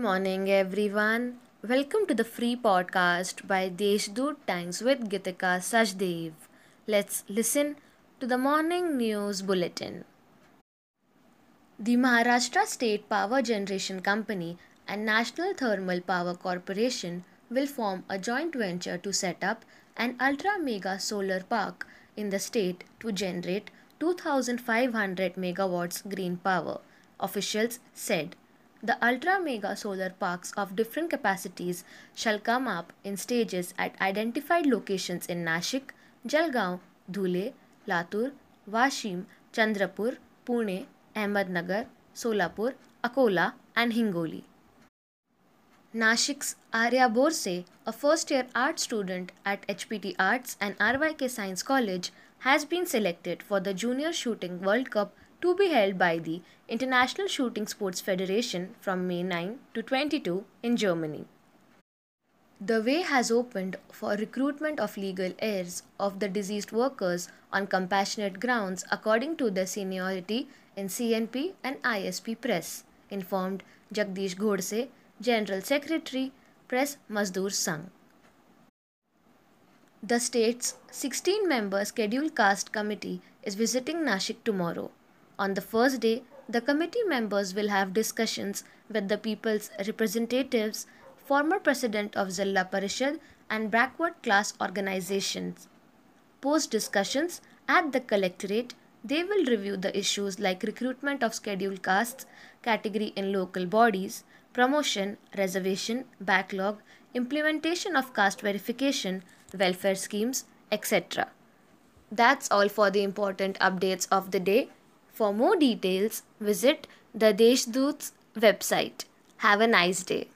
morning, everyone. Welcome to the free podcast by Deshdoot Times with Gitika Sajdev. Let's listen to the morning news bulletin. The Maharashtra State Power Generation Company and National Thermal Power Corporation will form a joint venture to set up an ultra mega solar park in the state to generate 2500 megawatts green power, officials said. The ultra mega solar parks of different capacities shall come up in stages at identified locations in Nashik, Jalgaon, Dhule, Latur, Washim, Chandrapur, Pune, Ahmednagar, Solapur, Akola, and Hingoli. Nashik's Arya Borse, a first year art student at HPT Arts and RYK Science College, has been selected for the Junior Shooting World Cup to be held by the International Shooting Sports Federation from May 9 to 22 in Germany. The way has opened for recruitment of legal heirs of the deceased workers on compassionate grounds according to their seniority in CNP and ISP Press, informed Jagdish Ghodse, General Secretary, Press Mazdoor Sangh. The state's 16 member scheduled caste committee is visiting Nashik tomorrow. On the first day, the committee members will have discussions with the people's representatives, former president of Zilla Parishad, and backward class organizations. Post discussions at the collectorate, they will review the issues like recruitment of scheduled castes, category in local bodies, promotion, reservation, backlog, implementation of caste verification, welfare schemes, etc. That's all for the important updates of the day. For more details, visit the Deshdoot's website. Have a nice day.